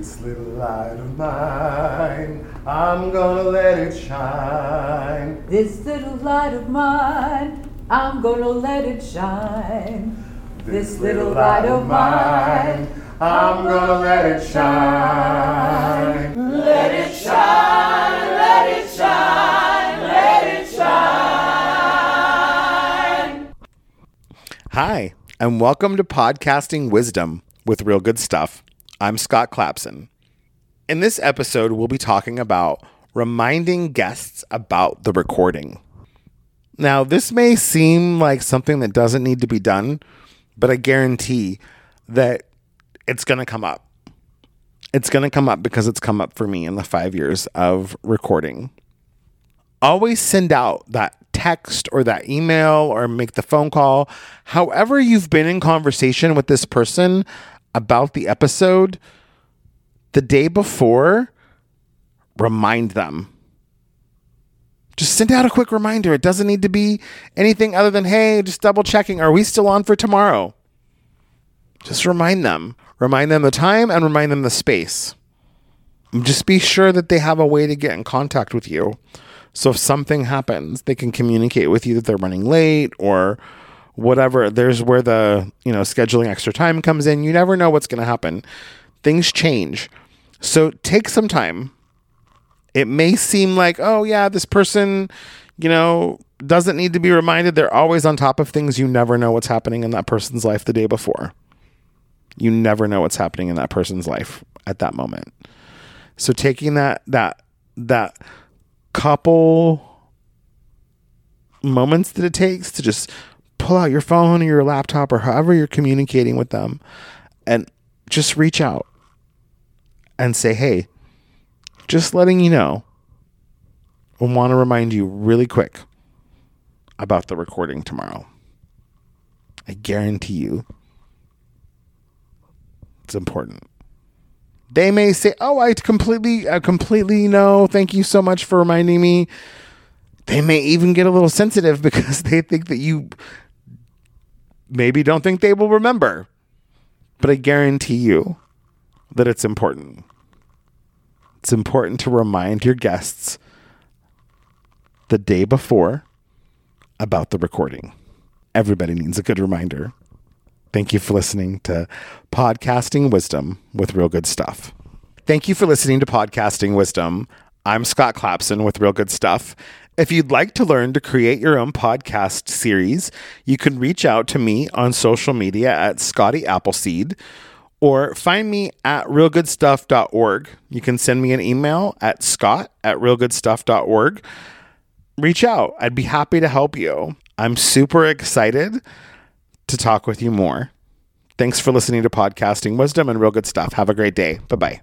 This little light of mine, I'm gonna let it shine. This little light of mine, I'm gonna let it shine. This little light of mine, I'm gonna let it shine. let it shine, let it shine, let it shine. Hi, and welcome to Podcasting Wisdom with Real Good Stuff. I'm Scott Clapson. In this episode, we'll be talking about reminding guests about the recording. Now, this may seem like something that doesn't need to be done, but I guarantee that it's going to come up. It's going to come up because it's come up for me in the five years of recording. Always send out that text or that email or make the phone call. However, you've been in conversation with this person about the episode the day before, remind them. Just send out a quick reminder. It doesn't need to be anything other than, hey, just double checking. Are we still on for tomorrow? Just remind them. Remind them the time and remind them the space. Just be sure that they have a way to get in contact with you. So if something happens, they can communicate with you that they're running late or whatever. There's where the, you know, scheduling extra time comes in. You never know what's going to happen. Things change. So take some time. It may seem like, oh yeah, this person, you know, doesn't need to be reminded. They're always on top of things. You never know what's happening in that person's life the day before. You never know what's happening in that person's life at that moment. So taking that that that couple moments that it takes to just pull out your phone or your laptop or however you're communicating with them and just reach out and say, hey, just letting you know, I want to remind you really quick about the recording tomorrow. I guarantee you it's important. They may say, "Oh, I completely, I completely know. Thank you so much for reminding me." They may even get a little sensitive because they think that you maybe don't think they will remember. But I guarantee you that it's important. It's important to remind your guests the day before about the recording. Everybody needs a good reminder. Thank you for listening to Podcasting Wisdom with Real Good Stuff. Thank you for listening to Podcasting Wisdom. I'm Scott Clapson with Real Good Stuff. If you'd like to learn to create your own podcast series, you can reach out to me on social media at Scotty Appleseed or find me at realgoodstuff.org. You can send me an email at scott at realgoodstuff.org. Reach out. I'd be happy to help you. I'm super excited to talk with you more. Thanks for listening to Podcasting Wisdom and Real Good Stuff. Have a great day. Bye bye.